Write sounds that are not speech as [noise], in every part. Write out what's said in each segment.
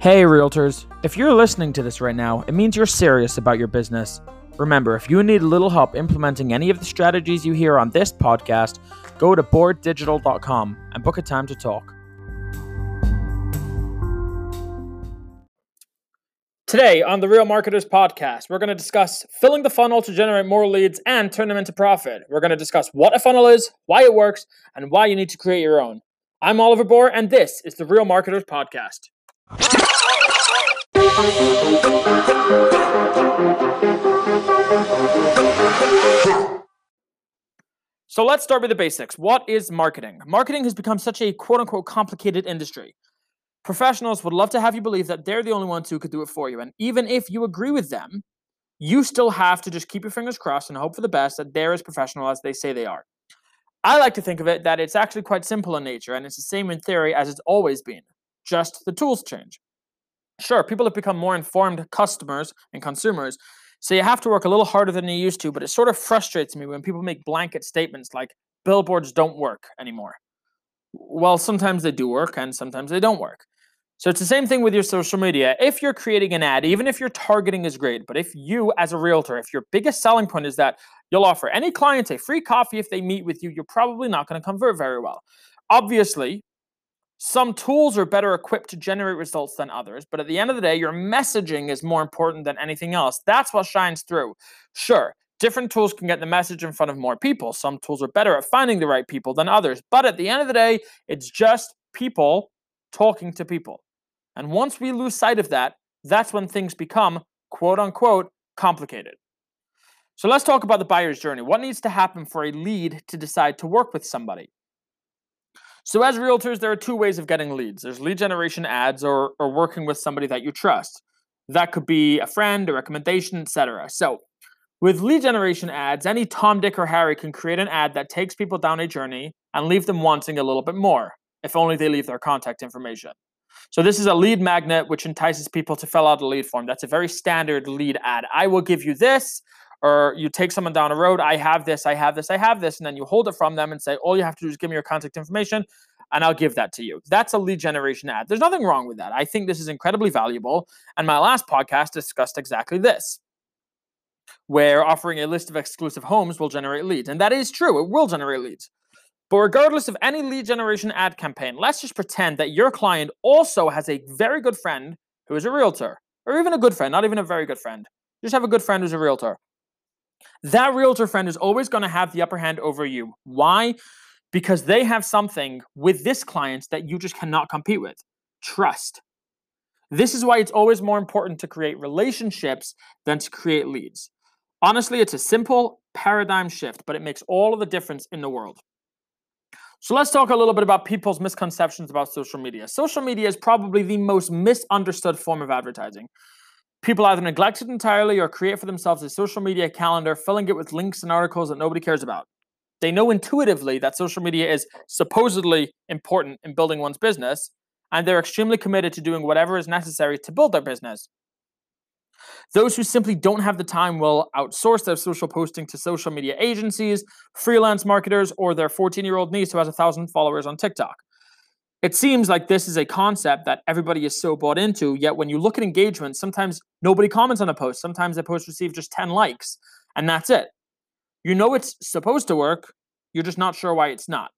Hey, realtors. If you're listening to this right now, it means you're serious about your business. Remember, if you need a little help implementing any of the strategies you hear on this podcast, go to bohrdigital.com and book a time to talk. Today on the Real Marketers podcast, we're going to discuss filling the funnel to generate more leads and turn them into profit. We're going to discuss what a funnel is, why it works, and why you need to create your own. I'm Oliver Bohr, and this is the Real Marketers podcast. So let's start with the basics. What is marketing? Marketing has become such a quote unquote complicated industry. Professionals would love to have you believe that they're the only ones who could do it for you. And even if you agree with them, you still have to just keep your fingers crossed and hope for the best that they're as professional as they say they are. I like to think of it that it's actually quite simple in nature and it's the same in theory as it's always been, just the tools change. Sure, people have become more informed customers and consumers, so you have to work a little harder than you used to, but it sort of frustrates me when people make blanket statements like billboards don't work anymore. Well, sometimes they do work and sometimes they don't work. So it's the same thing with your social media. If you're creating an ad, even if your targeting is great, but if you, as a realtor, if your biggest selling point is that you'll offer any client a free coffee if they meet with you, you're probably not going to convert very well. Obviously, some tools are better equipped to generate results than others, but at the end of the day, your messaging is more important than anything else. That's what shines through. Sure, different tools can get the message in front of more people. Some tools are better at finding the right people than others, but at the end of the day, it's just people talking to people. And once we lose sight of that, that's when things become quote unquote complicated. So let's talk about the buyer's journey. What needs to happen for a lead to decide to work with somebody? So, as realtors, there are two ways of getting leads there's lead generation ads or, or working with somebody that you trust. That could be a friend, a recommendation, etc. So, with lead generation ads, any Tom, Dick, or Harry can create an ad that takes people down a journey and leave them wanting a little bit more, if only they leave their contact information. So, this is a lead magnet which entices people to fill out a lead form. That's a very standard lead ad. I will give you this, or you take someone down a road, I have this, I have this, I have this, and then you hold it from them and say, all you have to do is give me your contact information and I'll give that to you. That's a lead generation ad. There's nothing wrong with that. I think this is incredibly valuable. And my last podcast discussed exactly this, where offering a list of exclusive homes will generate leads. And that is true, it will generate leads. But regardless of any lead generation ad campaign, let's just pretend that your client also has a very good friend who is a realtor, or even a good friend, not even a very good friend. Just have a good friend who's a realtor that realtor friend is always going to have the upper hand over you. Why? Because they have something with this client that you just cannot compete with trust. This is why it's always more important to create relationships than to create leads. Honestly, it's a simple paradigm shift, but it makes all of the difference in the world. So let's talk a little bit about people's misconceptions about social media. Social media is probably the most misunderstood form of advertising. People either neglect it entirely or create for themselves a social media calendar, filling it with links and articles that nobody cares about. They know intuitively that social media is supposedly important in building one's business, and they're extremely committed to doing whatever is necessary to build their business. Those who simply don't have the time will outsource their social posting to social media agencies, freelance marketers, or their 14 year old niece who has a thousand followers on TikTok. It seems like this is a concept that everybody is so bought into, yet when you look at engagement, sometimes nobody comments on a post. Sometimes a post receives just 10 likes, and that's it. You know it's supposed to work, you're just not sure why it's not.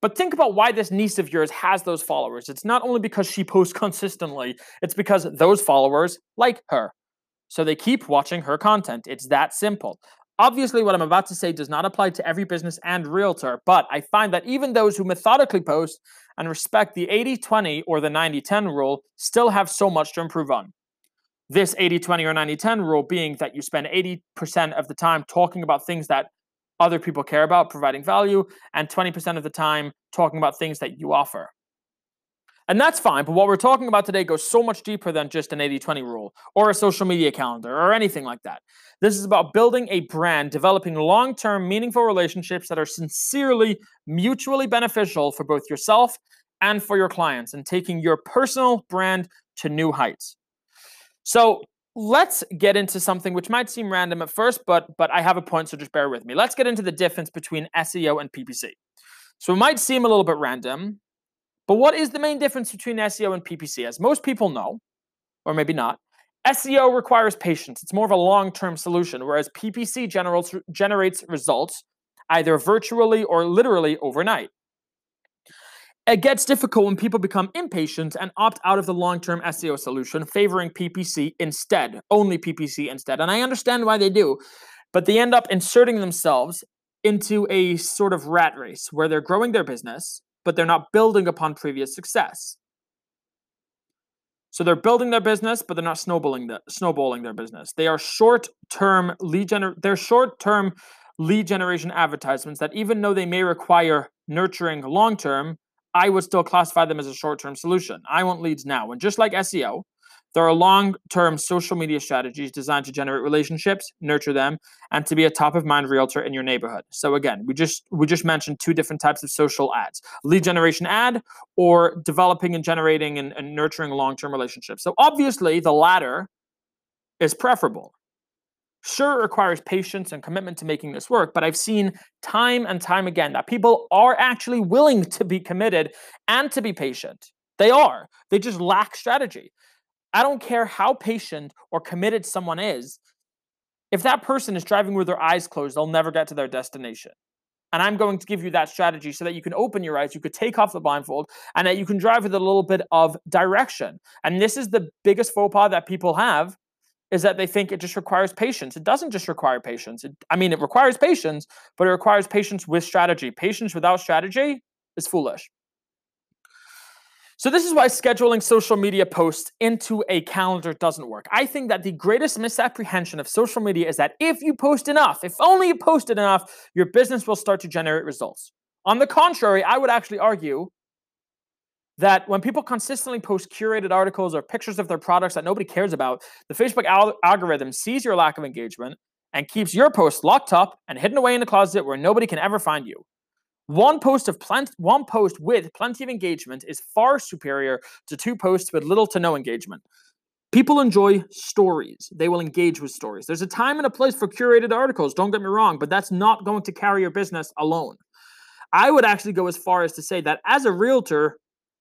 But think about why this niece of yours has those followers. It's not only because she [laughs] posts consistently, it's because those followers like her. So they keep watching her content. It's that simple. Obviously, what I'm about to say does not apply to every business and realtor, but I find that even those who methodically post and respect the 80 20 or the 90 10 rule still have so much to improve on. This 80 20 or 90 10 rule being that you spend 80% of the time talking about things that other people care about, providing value, and 20% of the time talking about things that you offer. And that's fine, but what we're talking about today goes so much deeper than just an 80 20 rule or a social media calendar or anything like that. This is about building a brand, developing long term, meaningful relationships that are sincerely mutually beneficial for both yourself and for your clients, and taking your personal brand to new heights. So, let's get into something which might seem random at first, but but I have a point, so just bear with me. Let's get into the difference between SEO and PPC. So it might seem a little bit random, But what is the main difference between SEO and PPC? As most people know, or maybe not, SEO requires patience. It's more of a long term solution, whereas PPC generates, generates results either virtually or literally overnight. It gets difficult when people become impatient and opt out of the long term SEO solution, favoring PPC instead, only PPC instead. And I understand why they do, but they end up inserting themselves into a sort of rat race where they're growing their business, but they're not building upon previous success. So they're building their business, but they're not snowballing the, snowballing their business. They are short-term lead gener- they're short-term lead generation advertisements that even though they may require nurturing long-term, I would still classify them as a short-term solution. I want leads now. And just like SEO, there are long term social media strategies designed to generate relationships, nurture them, and to be a top of mind realtor in your neighborhood. So again, we just we just mentioned two different types of social ads. Lead generation ad or developing and generating and, and nurturing long-term relationships. So obviously the latter is preferable. Sure, it requires patience and commitment to making this work, but I've seen time and time again that people are actually willing to be committed and to be patient. They are. They just lack strategy. I don't care how patient or committed someone is. If that person is driving with their eyes closed, they'll never get to their destination. And I'm going to give you that strategy so that you can open your eyes, you could take off the blindfold, and that you can drive with a little bit of direction. And this is the biggest faux pas that people have is that they think it just requires patience. It doesn't just require patience. It, I mean, it requires patience, but it requires patience with strategy. Patience without strategy is foolish. So this is why scheduling social media posts into a calendar doesn't work. I think that the greatest misapprehension of social media is that if you post enough, if only you posted enough, your business will start to generate results. On the contrary, I would actually argue that when people consistently post curated articles or pictures of their products that nobody cares about, the Facebook al- algorithm sees your lack of engagement and keeps your post locked up and hidden away in the closet where nobody can ever find you. One post of plenty, one post with plenty of engagement is far superior to two posts with little to no engagement. People enjoy stories. They will engage with stories. There's a time and a place for curated articles, don't get me wrong, but that's not going to carry your business alone. I would actually go as far as to say that as a realtor,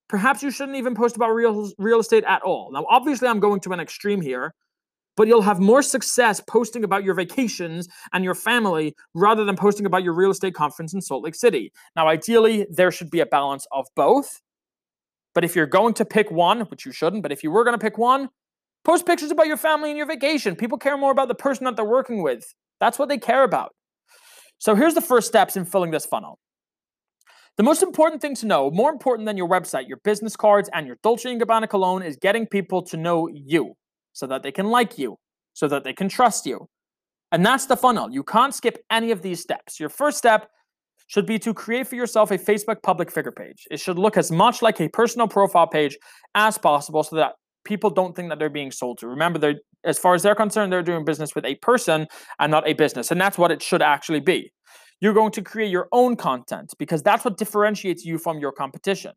perhaps you shouldn't even post about real real estate at all. Now, obviously, I'm going to an extreme here, but you'll have more success posting about your vacations and your family rather than posting about your real estate conference in Salt Lake City. Now, ideally, there should be a balance of both. But if you're going to pick one, which you shouldn't, but if you were going to pick one, post pictures about your family and your vacation. People care more about the person that they're working with. That's what they care about. So here's the first steps in filling this funnel. The most important thing to know, more important than your website, your business cards, and your Dolce & Gabbana cologne, is getting people to know you so that they can like you, so that they can trust you. And that's the funnel. You can't skip any of these steps. Your first step should be to create for yourself a Facebook public figure page. It should look as much like a personal profile page as possible so that people don't think that they're being sold to. Remember, they're as far as they're concerned, they're doing business with a person and not a business. And that's what it should actually be. You're going to create your own content because that's what differentiates you from your competition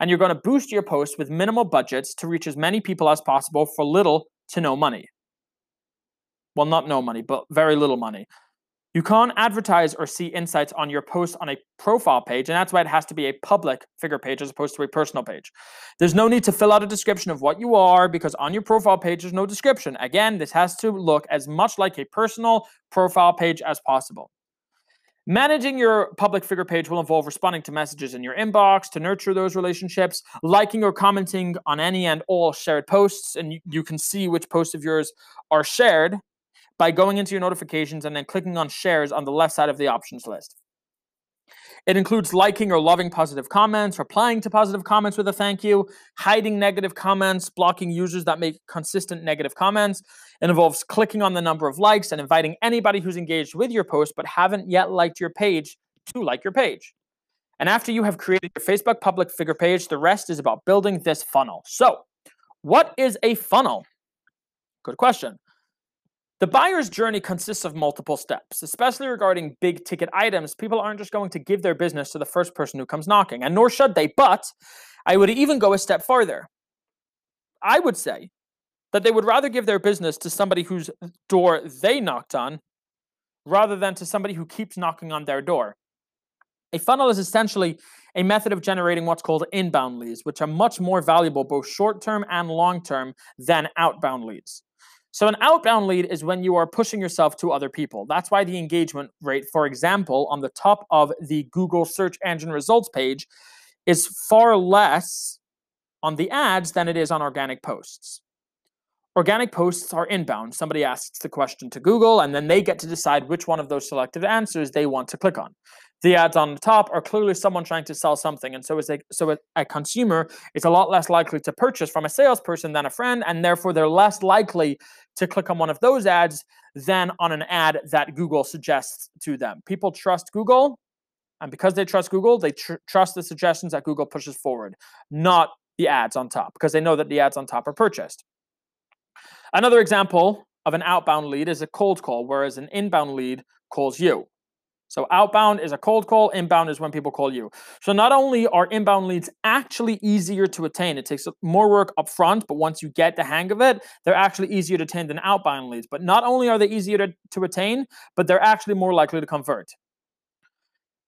and you're going to boost your posts with minimal budgets to reach as many people as possible for little to no money. Well, not no money, but very little money. You can't advertise or see insights on your post on a profile page, and that's why it has to be a public figure page as opposed to a personal page. There's no need to fill out a description of what you are because on your profile page, there's no description. Again, this has to look as much like a personal profile page as possible. Managing your public figure page will involve responding to messages in your inbox to nurture those relationships, liking or commenting on any and all shared posts. And you, can see which posts of yours are shared by going into your notifications and then clicking on shares on the left side of the options list. It includes liking or loving positive comments, replying to positive comments with a thank you, hiding negative comments, blocking users that make consistent negative comments. It involves clicking on the number of likes and inviting anybody who's engaged with your post but haven't yet liked your page to like your page. And after you have created your Facebook public figure page, the rest is about building this funnel. So, what is a funnel? Good question. The buyer's journey consists of multiple steps, especially regarding big ticket items. People aren't just going to give their business to the first person who comes knocking, and nor should they. But I would even go a step farther. I would say that they would rather give their business to somebody whose door they knocked on rather than to somebody who keeps knocking on their door. A funnel is essentially a method of generating what's called inbound leads, which are much more valuable both short term and long term than outbound leads. So, an outbound lead is when you are pushing yourself to other people. That's why the engagement rate, for example, on the top of the Google search engine results page is far less on the ads than it is on organic posts. Organic posts are inbound. Somebody asks the question to Google, and then they get to decide which one of those selected answers they want to click on. The ads on the top are clearly someone trying to sell something, and so is a, so a, a consumer is a lot less likely to purchase from a salesperson than a friend, and therefore they're less likely to click on one of those ads than on an ad that Google suggests to them. People trust Google, and because they trust Google, they tr- trust the suggestions that Google pushes forward, not the ads on top, because they know that the ads on top are purchased. Another example of an outbound lead is a cold call, whereas an inbound lead calls you. So outbound is a cold call, inbound is when people call you. So not only are inbound leads actually easier to attain, it takes more work up front, but once you get the hang of it, they're actually easier to attain than outbound leads. But not only are they easier to, to attain, but they're actually more likely to convert.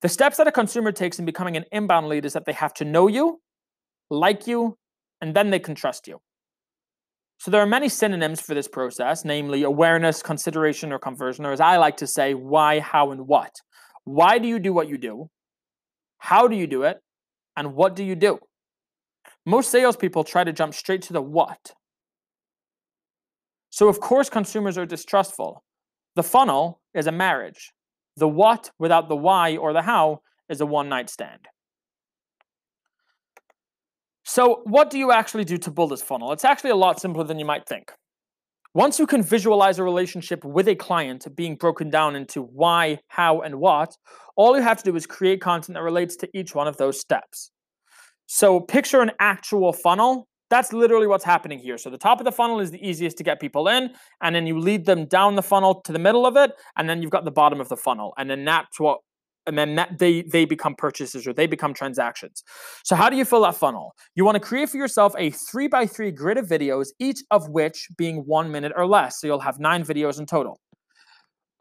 The steps that a consumer takes in becoming an inbound lead is that they have to know you, like you, and then they can trust you. So there are many synonyms for this process, namely awareness, consideration, or conversion, or as I like to say, why, how, and what. Why do you do what you do? How do you do it? And what do you do? Most salespeople try to jump straight to the what. So, of course, consumers are distrustful. The funnel is a marriage. The what without the why or the how is a one night stand. So, what do you actually do to build this funnel? It's actually a lot simpler than you might think. Once you can visualize a relationship with a client being broken down into why, how, and what, all you have to do is create content that relates to each one of those steps. So, picture an actual funnel. That's literally what's happening here. So, the top of the funnel is the easiest to get people in, and then you lead them down the funnel to the middle of it, and then you've got the bottom of the funnel. And then that's what and then that they they become purchases or they become transactions. So how do you fill that funnel? You want to create for yourself a three by three grid of videos, each of which being one minute or less. So you'll have nine videos in total.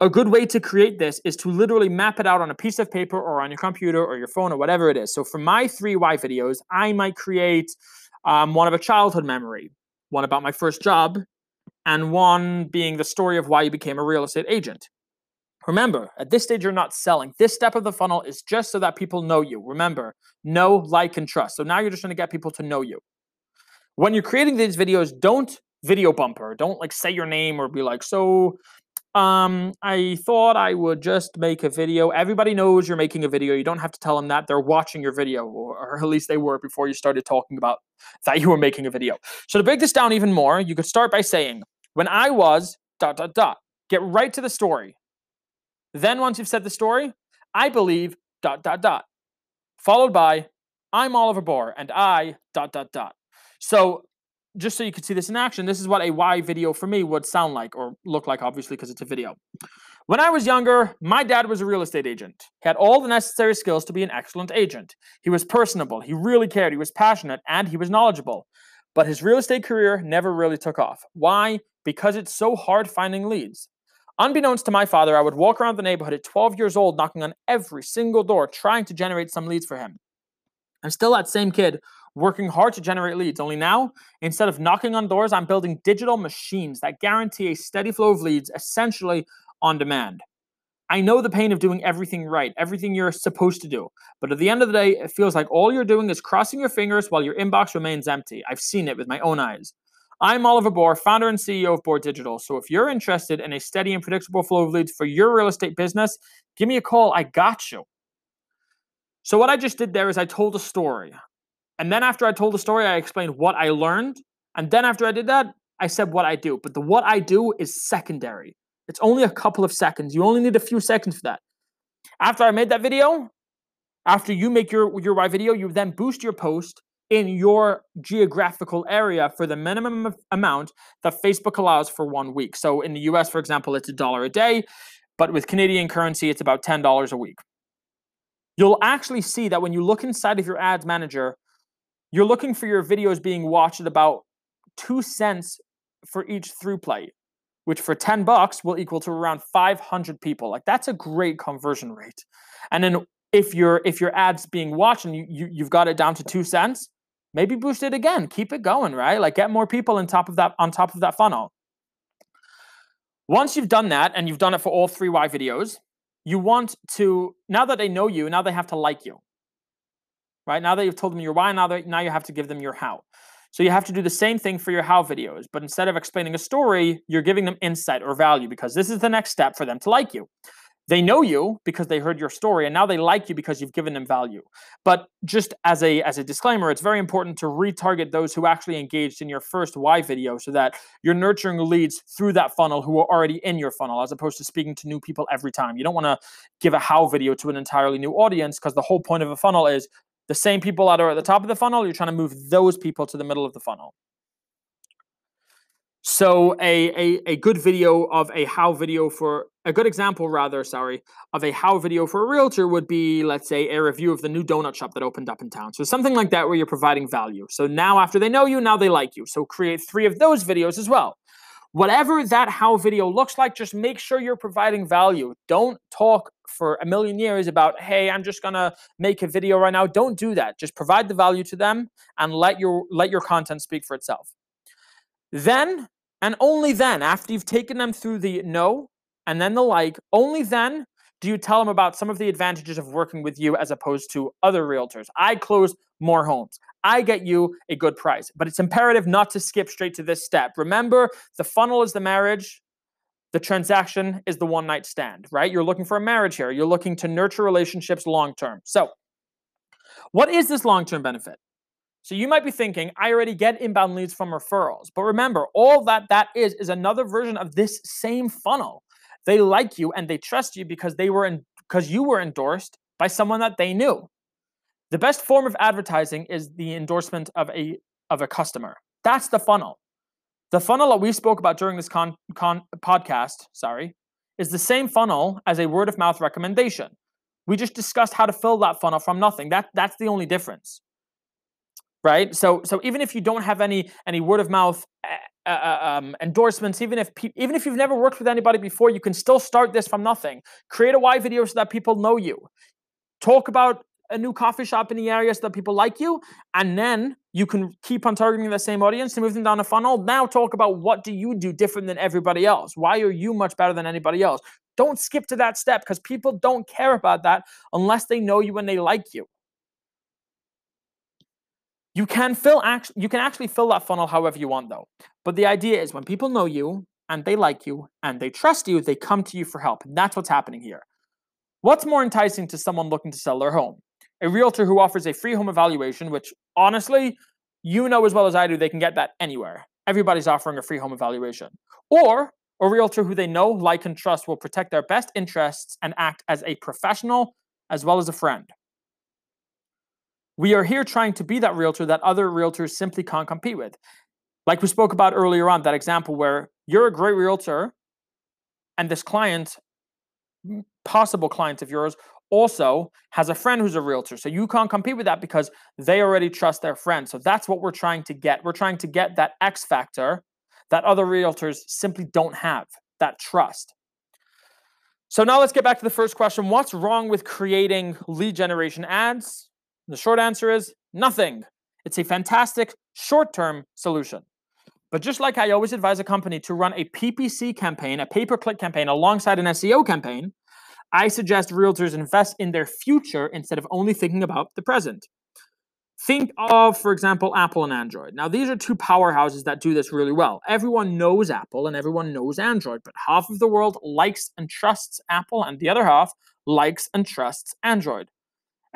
A good way to create this is to literally map it out on a piece of paper or on your computer or your phone or whatever it is. So for my three why videos, I might create um, one of a childhood memory, one about my first job, and one being the story of why you became a real estate agent. Remember, at this stage, you're not selling. This step of the funnel is just so that people know you. Remember, know, like, and trust. So now you're just trying to get people to know you. When you're creating these videos, don't video bumper. Don't like say your name or be like, so um, I thought I would just make a video. Everybody knows you're making a video. You don't have to tell them that they're watching your video, or, or, at least they were before you started talking about that you were making a video. So to break this down even more, you could start by saying, when I was dot dot dot. Get right to the story. Then, once you've said the story, I believe dot dot dot, followed by I'm Oliver Bohr and I dot dot dot. So, just so you can see this in action, this is what a why video for me would sound like or look like, obviously, because it's a video. When I was younger, my dad was a real estate agent. He had all the necessary skills to be an excellent agent. He was personable, he really cared, he was passionate, and he was knowledgeable. But his real estate career never really took off. Why? Because it's so hard finding leads. Unbeknownst to my father, I would walk around the neighborhood at 12 years old, knocking on every single door, trying to generate some leads for him. I'm still that same kid, working hard to generate leads. Only now, instead of knocking on doors, I'm building digital machines that guarantee a steady flow of leads, essentially on demand. I know the pain of doing everything right, everything you're supposed to do. But at the end of the day, it feels like all you're doing is crossing your fingers while your inbox remains empty. I've seen it with my own eyes. I'm Oliver Bohr, founder and CEO of Bohr Digital. So if you're interested in a steady and predictable flow of leads for your real estate business, give me a call. I got you. So what I just did there is I told a story. And then after I told the story, I explained what I learned. And then after I did that, I said what I do. But the what I do is secondary. It's only a couple of seconds. You only need a few seconds for that. After I made that video, after you make your your why video, you then boost your post in your geographical area for the minimum amount that Facebook allows for one week. So in the US, for example, it's a dollar a day, but with Canadian currency, it's about $10 a week. You'll actually see that when you look inside of your ads manager, you're looking for your videos being watched at about two cents for each ThruPlay, which for 10 bucks will equal to around 500 people. Like that's a great conversion rate. And then if your if your ads being watched and you, you you've got it down to two cents, maybe boost it again. Keep it going, right? Like get more people on top of that on top of that funnel. Once you've done that and you've done it for all three why videos, you want to now that they know you, now they have to like you. Right? Now that you've told them your why, now that now you have to give them your how. So you have to do the same thing for your how videos, but instead of explaining a story, you're giving them insight or value because this is the next step for them to like you. They know you because they heard your story and now they like you because you've given them value. But just as a as a disclaimer, it's very important to retarget those who actually engaged in your first why video so that you're nurturing leads through that funnel who are already in your funnel as opposed to speaking to new people every time. You don't want to give a how video to an entirely new audience because the whole point of a funnel is the same people that are at the top of the funnel, you're trying to move those people to the middle of the funnel. So a, a, a good video of a how video for a good example rather, sorry, of a how video for a realtor would be, let's say, a review of the new donut shop that opened up in town. So something like that where you're providing value. So now after they know you, now they like you. So create three of those videos as well. Whatever that how video looks like, just make sure you're providing value. Don't talk for a million years about, hey, I'm just gonna make a video right now. Don't do that. Just provide the value to them and let your let your content speak for itself. Then and only then, after you've taken them through the no and then the like, only then do you tell them about some of the advantages of working with you as opposed to other realtors. I close more homes. I get you a good price. But it's imperative not to skip straight to this step. Remember, the funnel is the marriage, the transaction is the one night stand, right? You're looking for a marriage here. You're looking to nurture relationships long term. So, what is this long term benefit? So you might be thinking, I already get inbound leads from referrals. But remember, all that that is is another version of this same funnel. They like you and they trust you because they were in because you were endorsed by someone that they knew. The best form of advertising is the endorsement of a of a customer. That's the funnel. The funnel that we spoke about during this con, con podcast, sorry, is the same funnel as a word of mouth recommendation. We just discussed how to fill that funnel from nothing. That that's the only difference. Right? So so even if you don't have any any word of mouth uh, um, endorsements, even if pe- even if you've never worked with anybody before, you can still start this from nothing. Create a why video so that people know you. Talk about a new coffee shop in the area so that people like you and then you can keep on targeting the same audience to move them down a funnel now talk about what do you do different than everybody else why are you much better than anybody else don't skip to that step because people don't care about that unless they know you and they like you you can fill act- you can actually fill that funnel however you want though but the idea is when people know you and they like you and they trust you they come to you for help and that's what's happening here What's more enticing to someone looking to sell their home? a realtor who offers a free home evaluation, which honestly, you know as well as I do, they can get that anywhere. Everybody's offering a free home evaluation. Or a realtor who they know, like, and trust will protect their best interests and act as a professional as well as a friend. We are here trying to be that realtor that other realtors simply can't compete with. Like we spoke about earlier on, that example where you're a great realtor and this client, possible client of yours, also has a friend who's a realtor. So you can't compete with that because they already trust their friend. So that's what we're trying to get. We're trying to get that X factor that other realtors simply don't have that trust. So now let's get back to the first question What's wrong with creating lead generation ads? The short answer is nothing. It's a fantastic short term solution. But just like I always advise a company to run a PPC campaign, a pay per click campaign alongside an SEO campaign, I suggest realtors invest in their future instead of only thinking about the present. Think of, for example, Apple and Android. Now, these are two powerhouses that do this really well. Everyone knows Apple and everyone knows Android, but half of the world likes and trusts Apple, and the other half likes and trusts Android.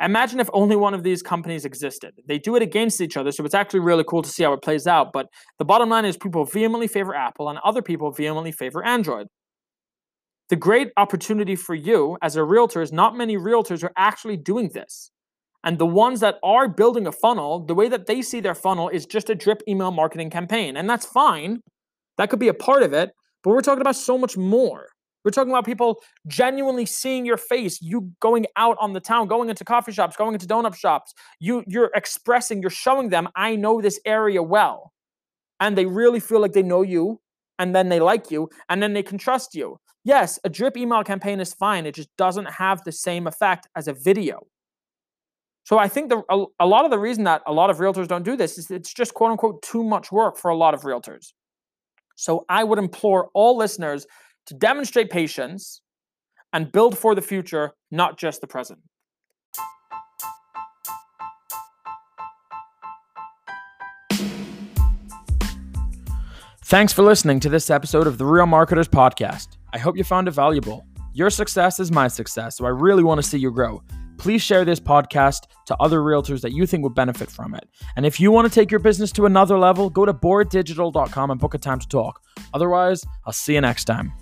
Imagine if only one of these companies existed. They do it against each other, so it's actually really cool to see how it plays out. But the bottom line is people vehemently favor Apple and other people vehemently favor Android. The great opportunity for you as a realtor is not many realtors are actually doing this. And the ones that are building a funnel, the way that they see their funnel is just a drip email marketing campaign. And that's fine. That could be a part of it. But we're talking about so much more. We're talking about people genuinely seeing your face, you going out on the town, going into coffee shops, going into donut shops. You you're expressing, you're showing them, I know this area well. And they really feel like they know you and then they like you and then they can trust you. Yes, a drip email campaign is fine. It just doesn't have the same effect as a video. So I think the, a, a lot of the reason that a lot of realtors don't do this is it's just quote unquote too much work for a lot of realtors. So I would implore all listeners to demonstrate patience and build for the future, not just the present. Thanks for listening to this episode of the Real Marketers Podcast. I hope you found it valuable. Your success is my success, so I really want to see you grow. Please share this podcast to other realtors that you think would benefit from it. And if you want to take your business to another level, go to bohrdigital.com and book a time to talk. Otherwise, I'll see you next time.